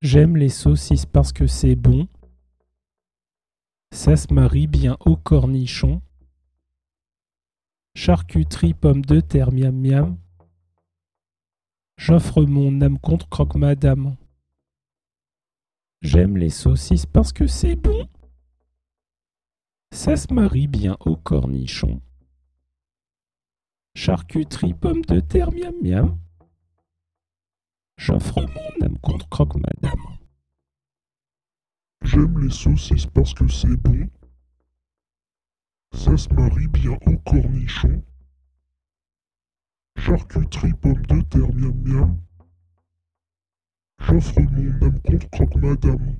J'aime les saucisses parce que c'est bon. Ça se marie bien au cornichon. Charcuterie, pommes de terre, miam miam. J'offre mon âme contre croque madame. J'aime les saucisses parce que c'est bon. Ça se marie bien au cornichon. Charcuterie, pommes de terre, miam miam. J'offre mon âme contre croque madame. J'aime les saucisses parce que c'est bon. Ça se marie bien au cornichon. Charcuterie, pommes de terre, miam miam. J'offre mon âme contre croque madame.